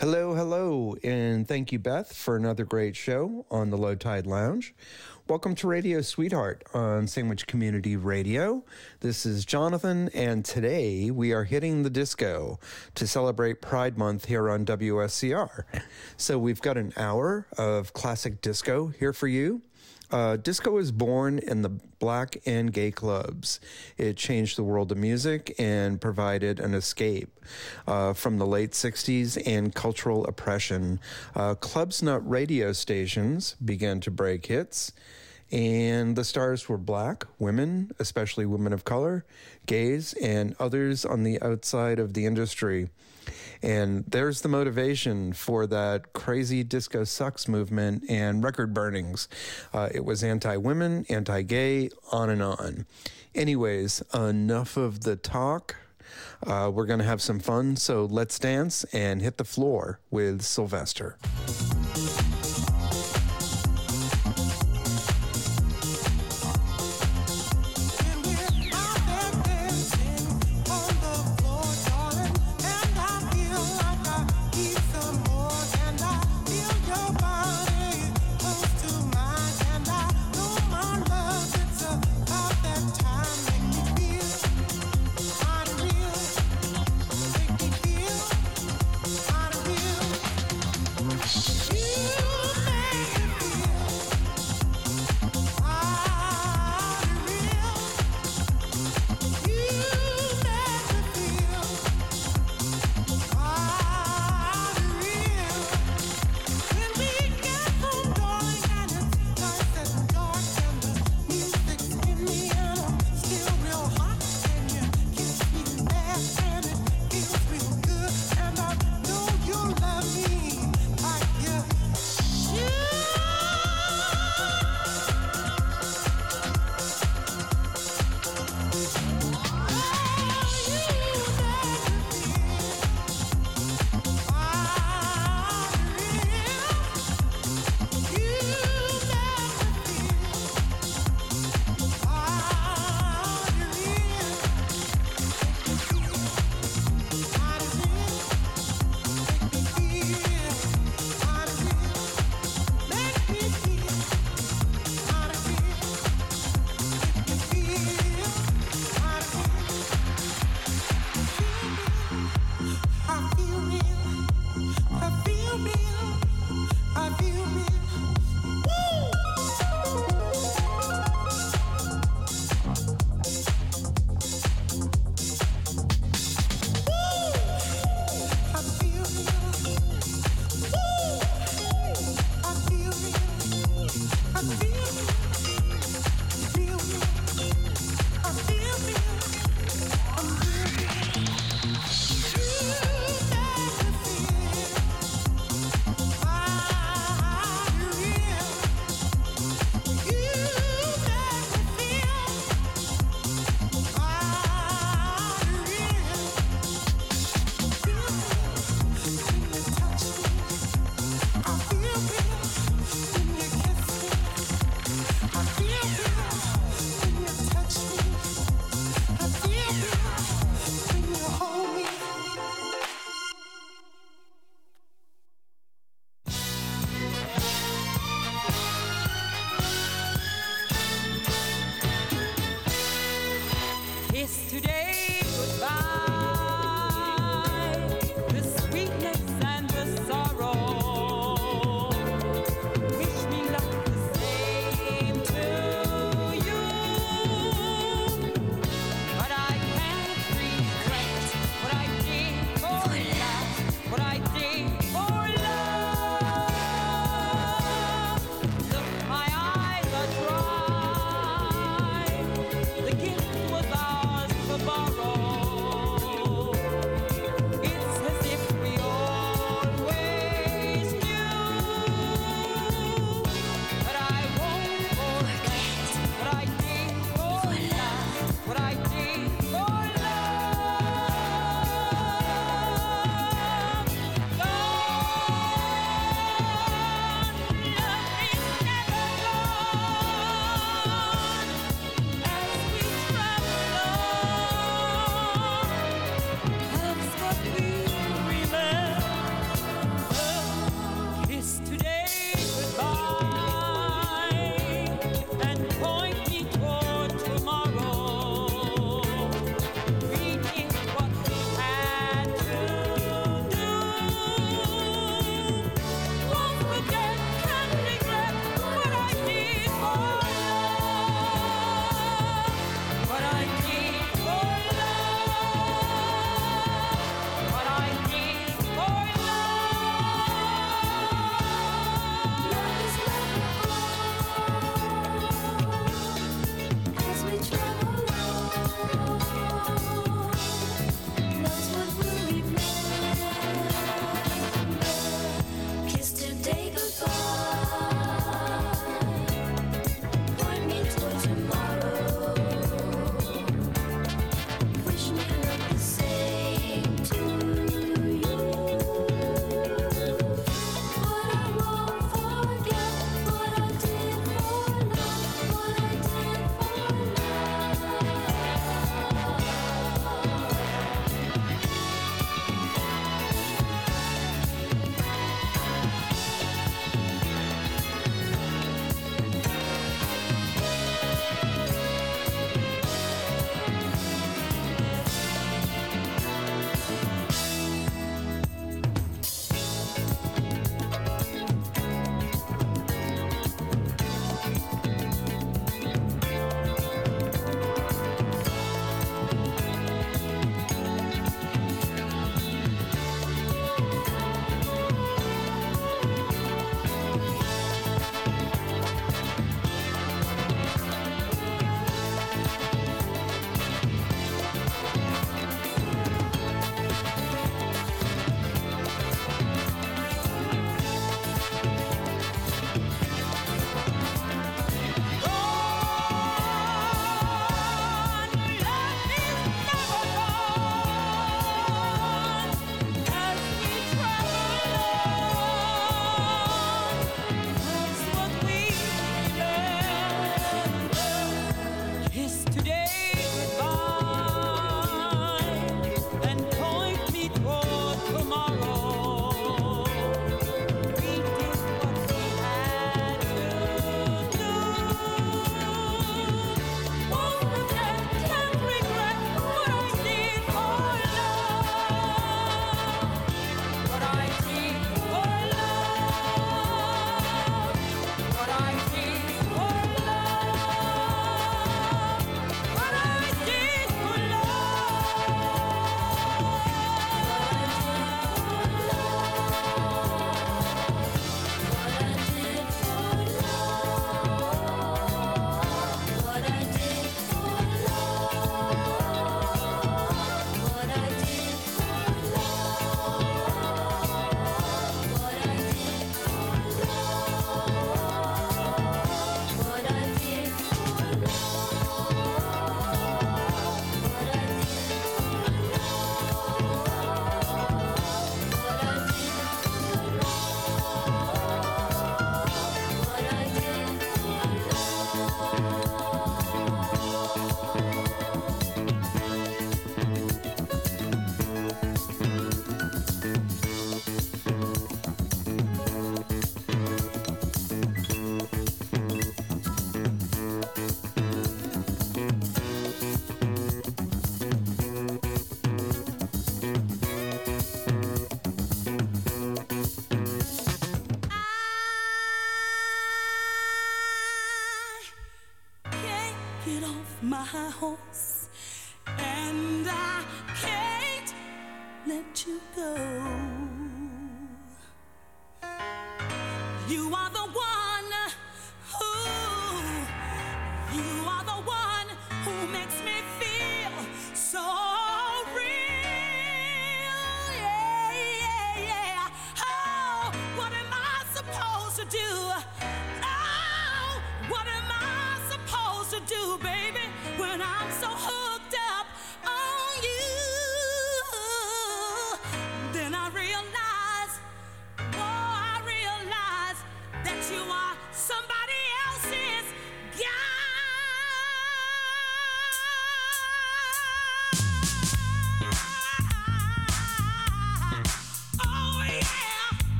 Hello, hello, and thank you, Beth, for another great show on the Low Tide Lounge. Welcome to Radio Sweetheart on Sandwich Community Radio. This is Jonathan, and today we are hitting the disco to celebrate Pride Month here on WSCR. So we've got an hour of classic disco here for you. Uh, disco was born in the black and gay clubs. It changed the world of music and provided an escape uh, from the late 60s and cultural oppression. Uh, clubs, not radio stations, began to break hits. And the stars were black, women, especially women of color, gays, and others on the outside of the industry. And there's the motivation for that crazy disco sucks movement and record burnings. Uh, it was anti women, anti gay, on and on. Anyways, enough of the talk. Uh, we're going to have some fun, so let's dance and hit the floor with Sylvester.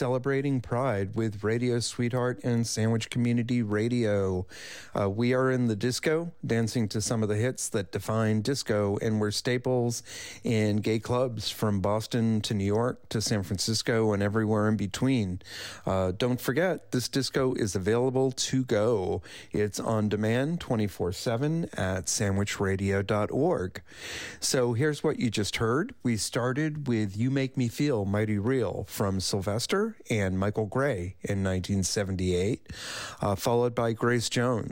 Celebrating Pride with Radio Sweetheart and Sandwich Community Radio. Uh, we are in the disco, dancing to some of the hits that define disco, and we're staples in gay clubs from Boston to New York to San Francisco and everywhere in between. Uh, don't forget, this disco is available to go. It's on demand 24 7 at sandwichradio.org. So here's what you just heard. We started with You Make Me Feel Mighty Real from Sylvester and Michael Gray in 1978, uh, followed by Grace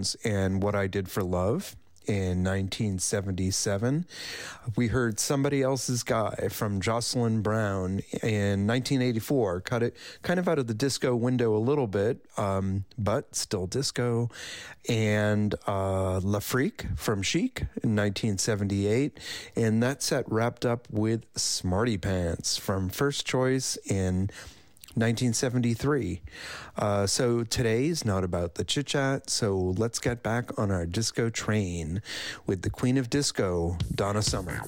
Jones and What I Did for Love in 1977. We heard Somebody Else's Guy from Jocelyn Brown in 1984. Cut it kind of out of the disco window a little bit, um, but still disco. And uh, Le Freak from Chic in 1978. And that set wrapped up with Smarty Pants from First Choice in 1973. Uh, so today's not about the chit chat, so let's get back on our disco train with the queen of disco, Donna Summer.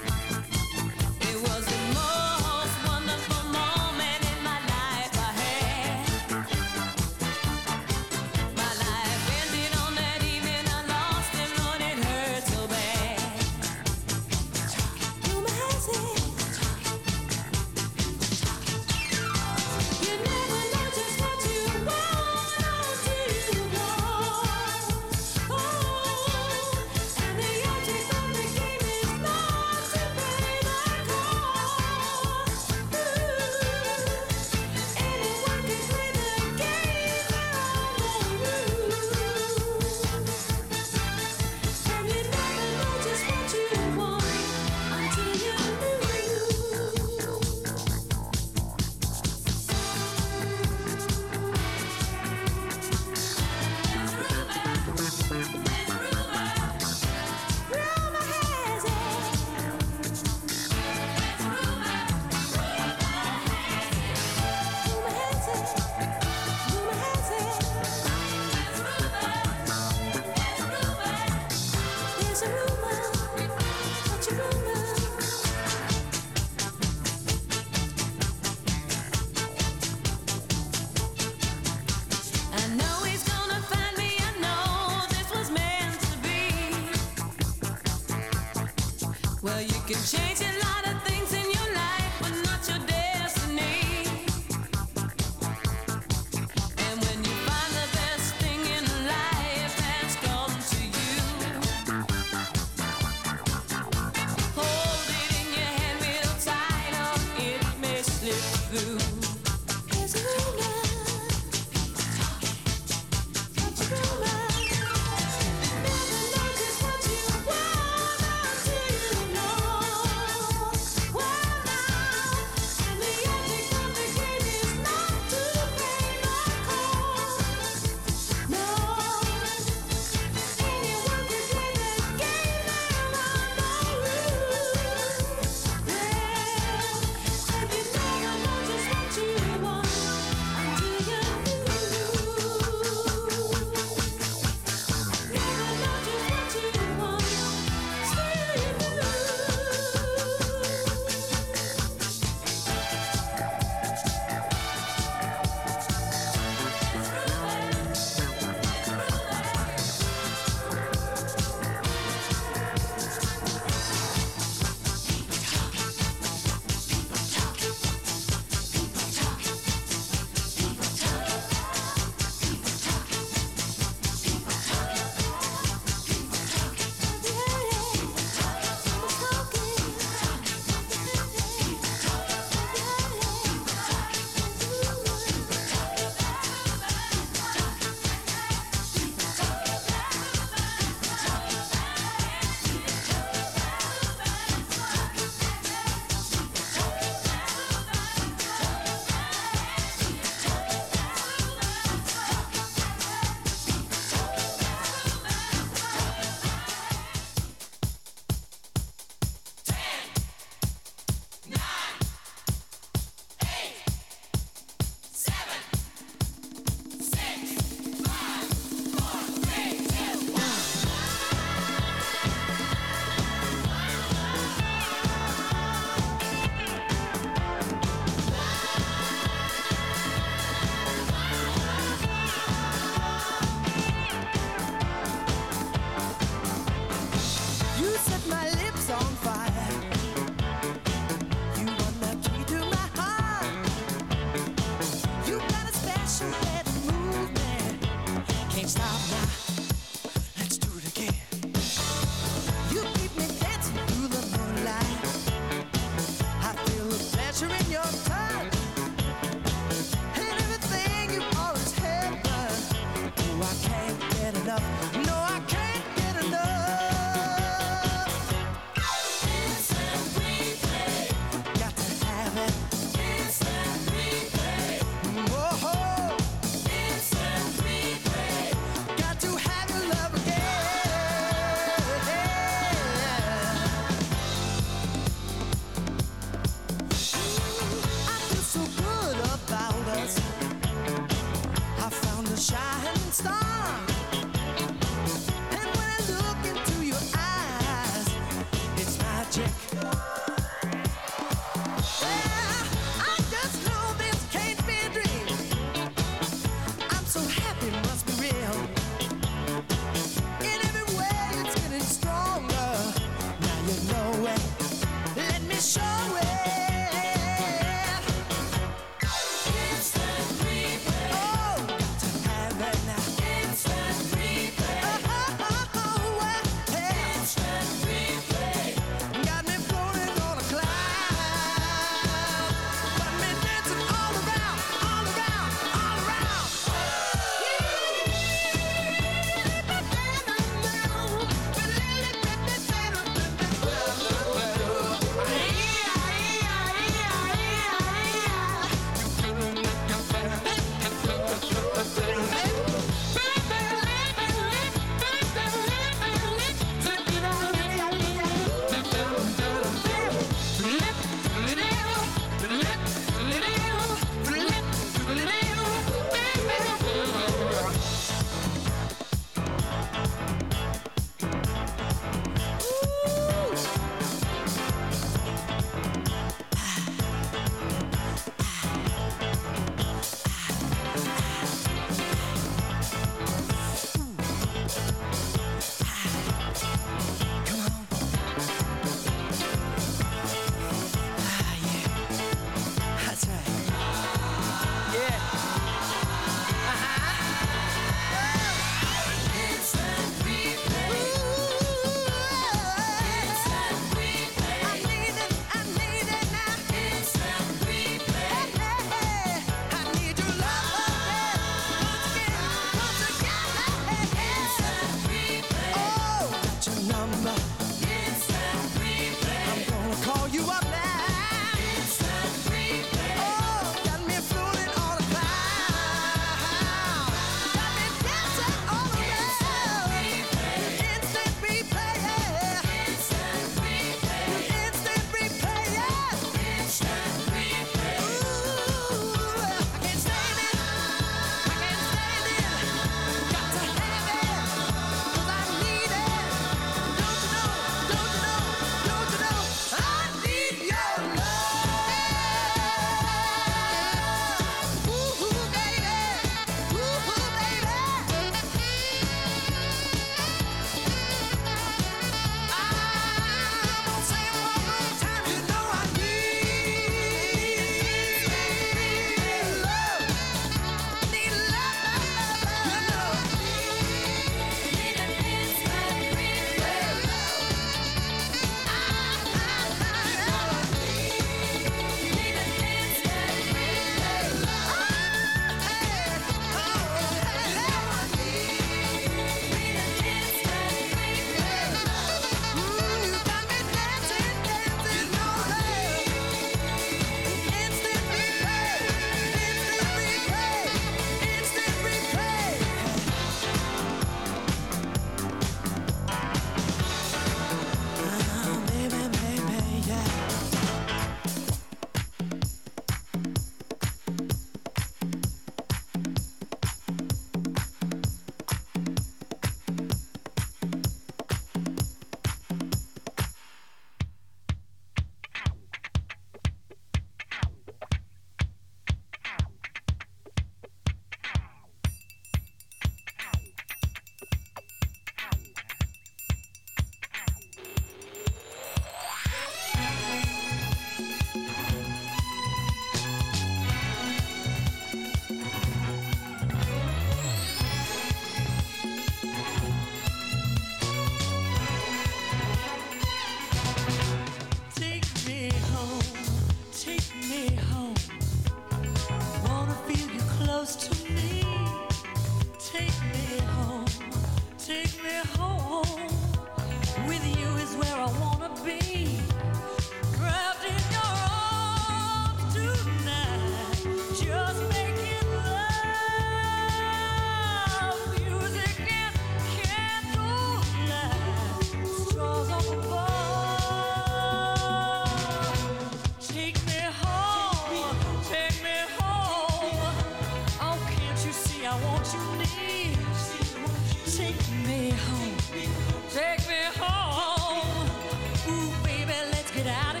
get out of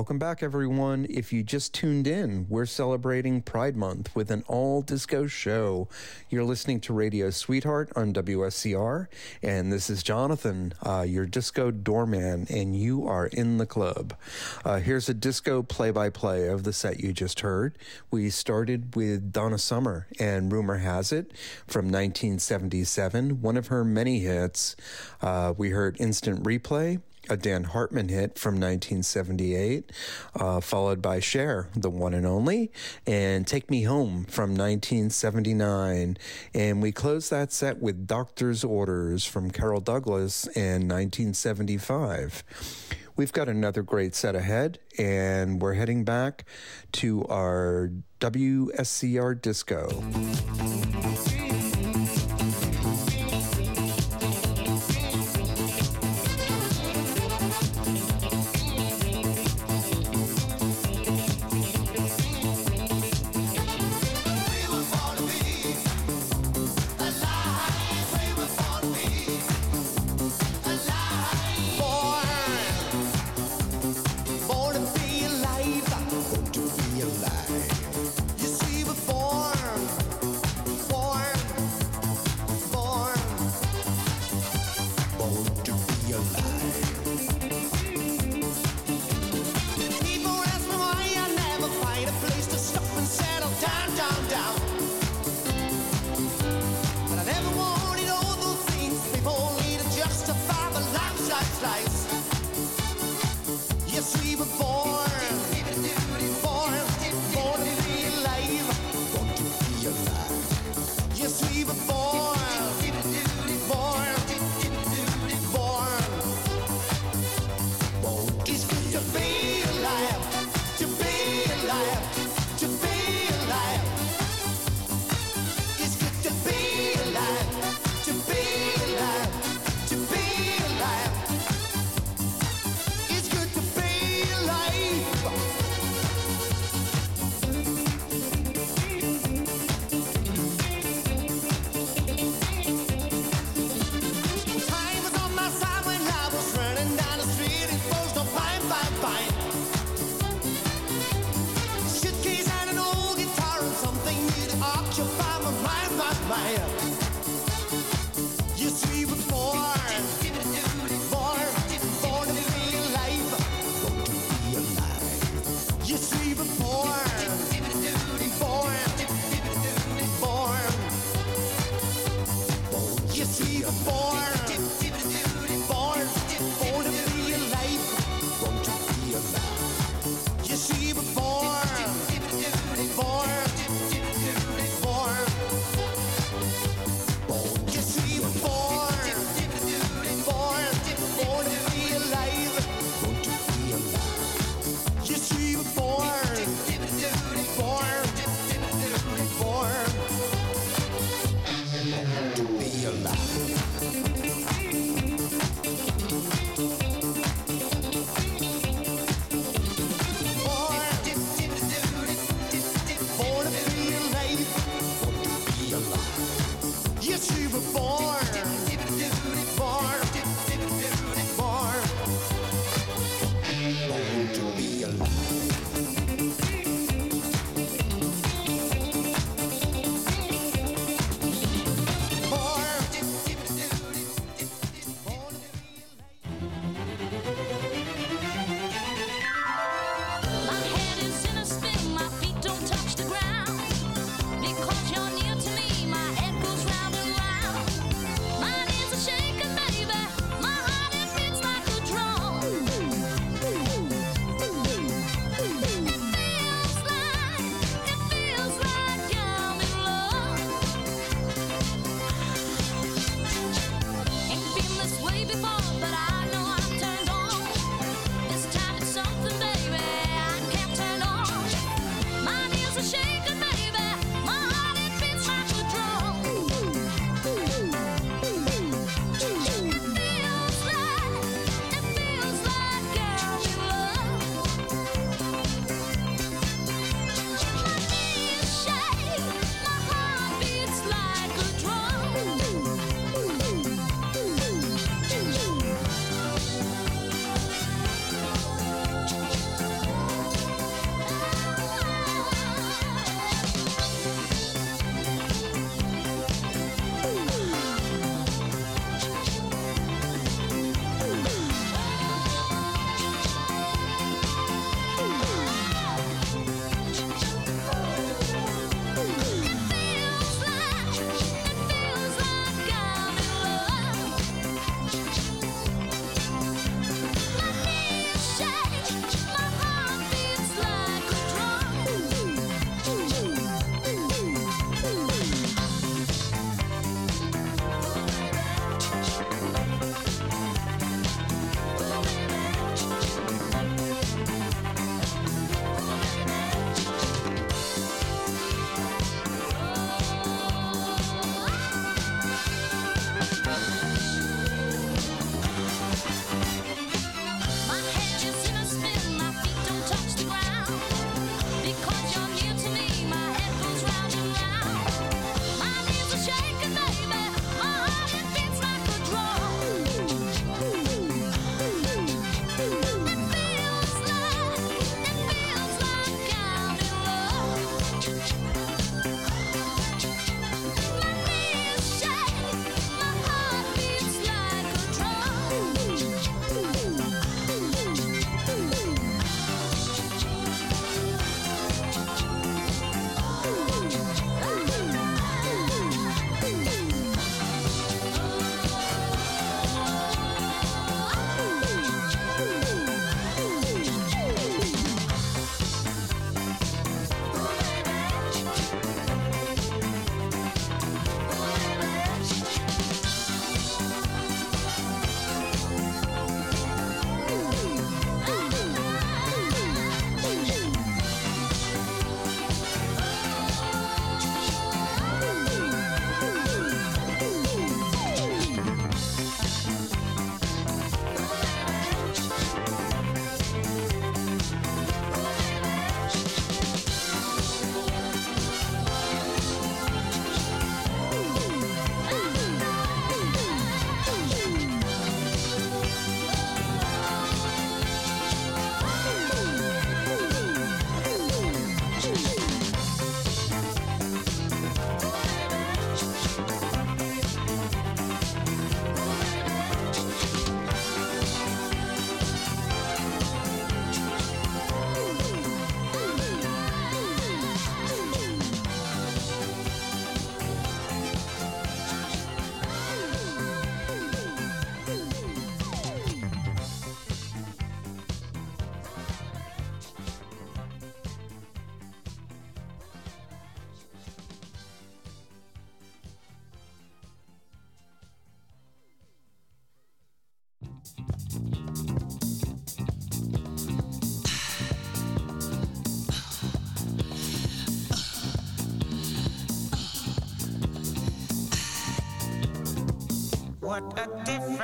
Welcome back, everyone. If you just tuned in, we're celebrating Pride Month with an all disco show. You're listening to Radio Sweetheart on WSCR, and this is Jonathan, uh, your disco doorman, and you are in the club. Uh, here's a disco play by play of the set you just heard. We started with Donna Summer and Rumor Has It from 1977, one of her many hits. Uh, we heard Instant Replay a Dan Hartman hit from 1978, uh, followed by Cher, the one and only, and Take Me Home from 1979. And we closed that set with Doctor's Orders from Carol Douglas in 1975. We've got another great set ahead, and we're heading back to our WSCR disco.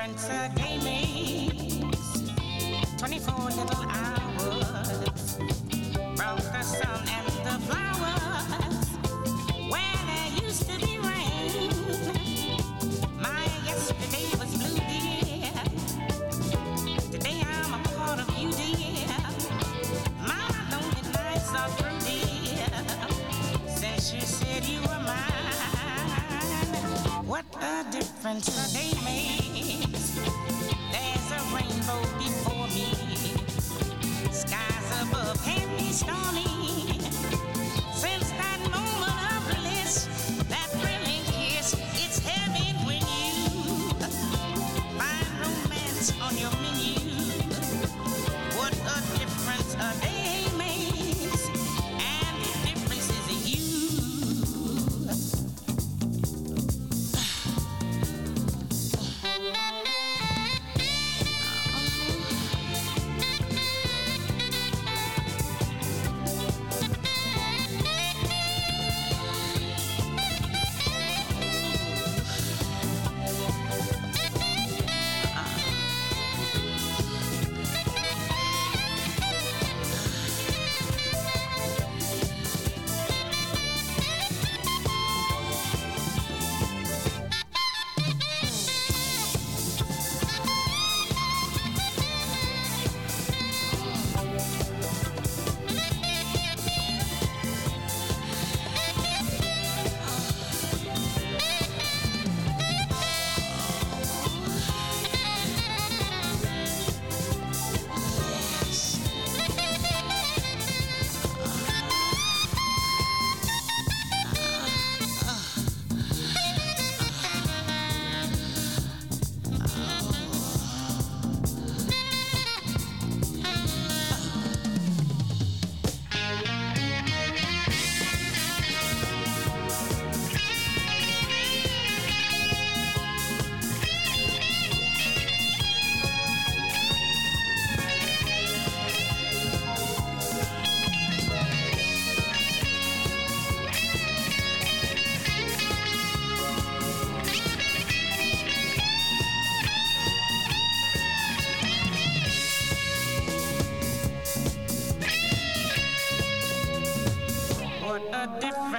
once again.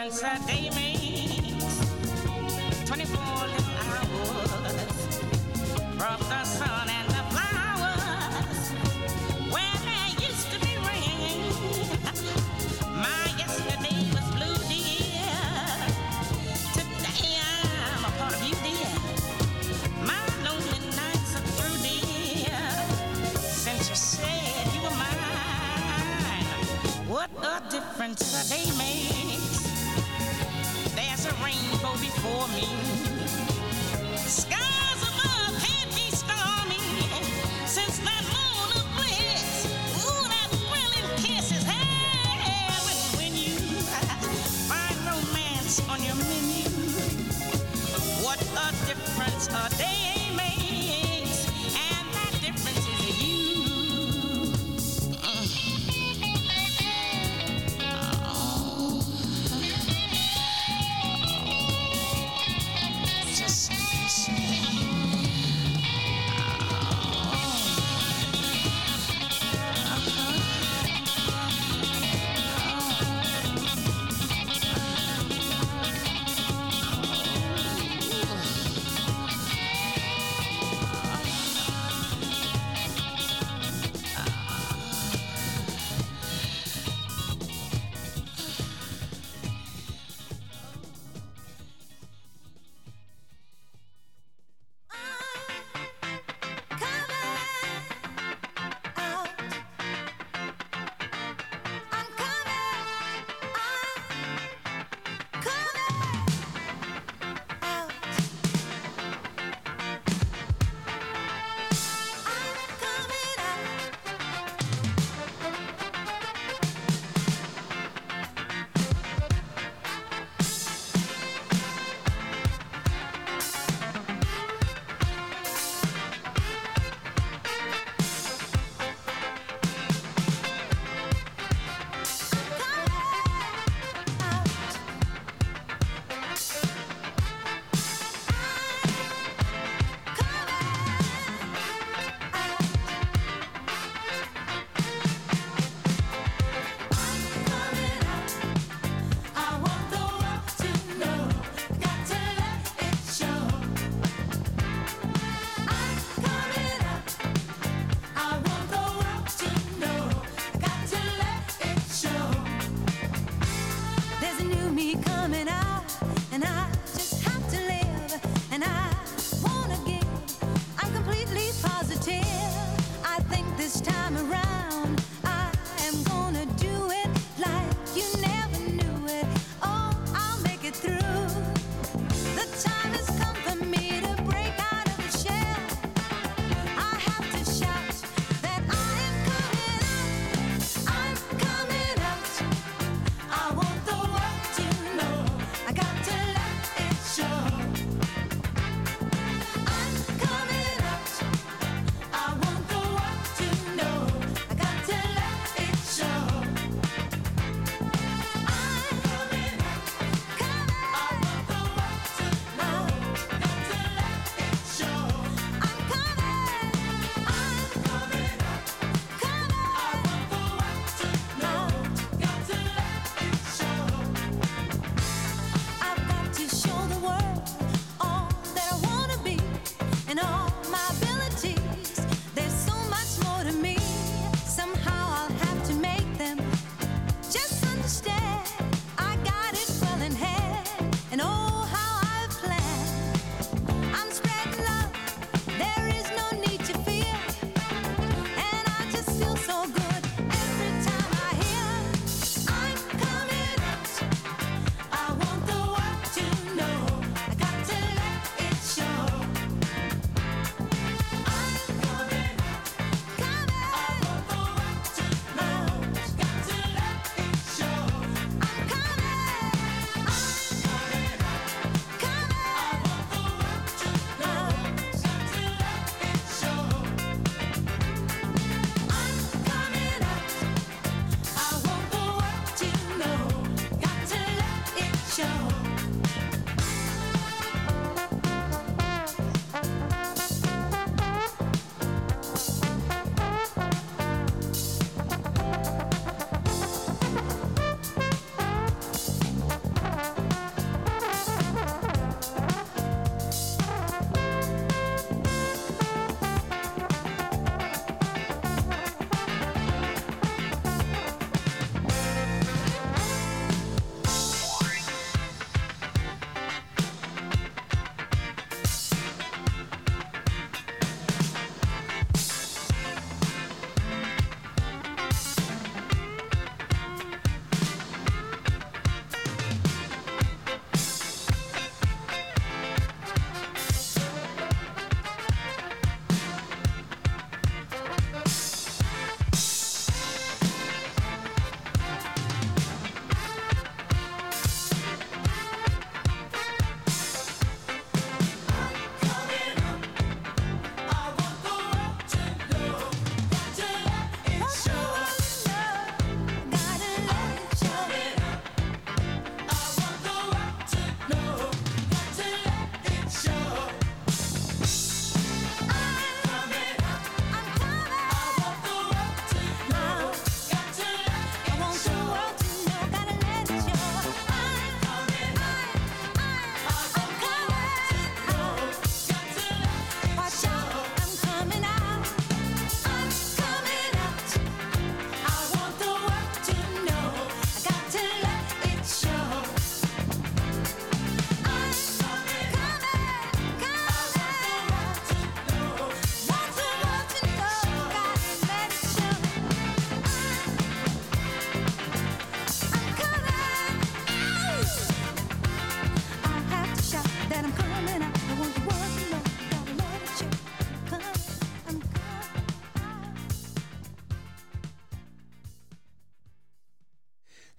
once a day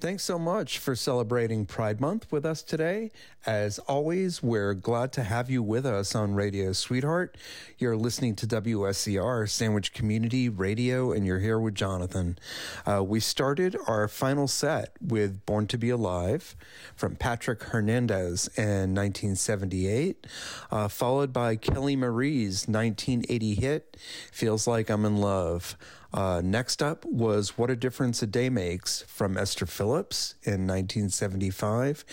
Thanks so much for celebrating Pride Month with us today. As always, we're glad to have you with us on Radio Sweetheart. You're listening to WSCR, Sandwich Community Radio, and you're here with Jonathan. Uh, we started our final set with Born to Be Alive from Patrick Hernandez in 1978, uh, followed by Kelly Marie's 1980 hit, Feels Like I'm in Love. Uh, next up was What a Difference a Day Makes from Esther Phillips in 1975.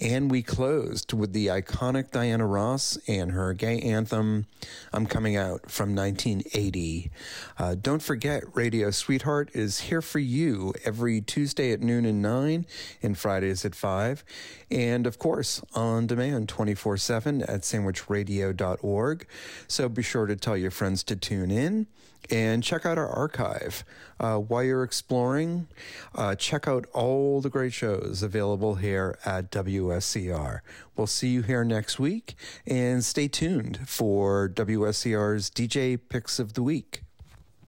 And we closed with the iconic Diana Ross and her gay anthem, I'm Coming Out from 1980. Uh, don't forget, Radio Sweetheart is here for you every Tuesday at noon and 9 and Fridays at 5. And of course, on demand 24 7 at sandwichradio.org. So be sure to tell your friends to tune in and check out our archive. Uh, while you're exploring, uh, check out all the great shows available here at WSCR. We'll see you here next week, and stay tuned for WSCR's DJ Picks of the Week.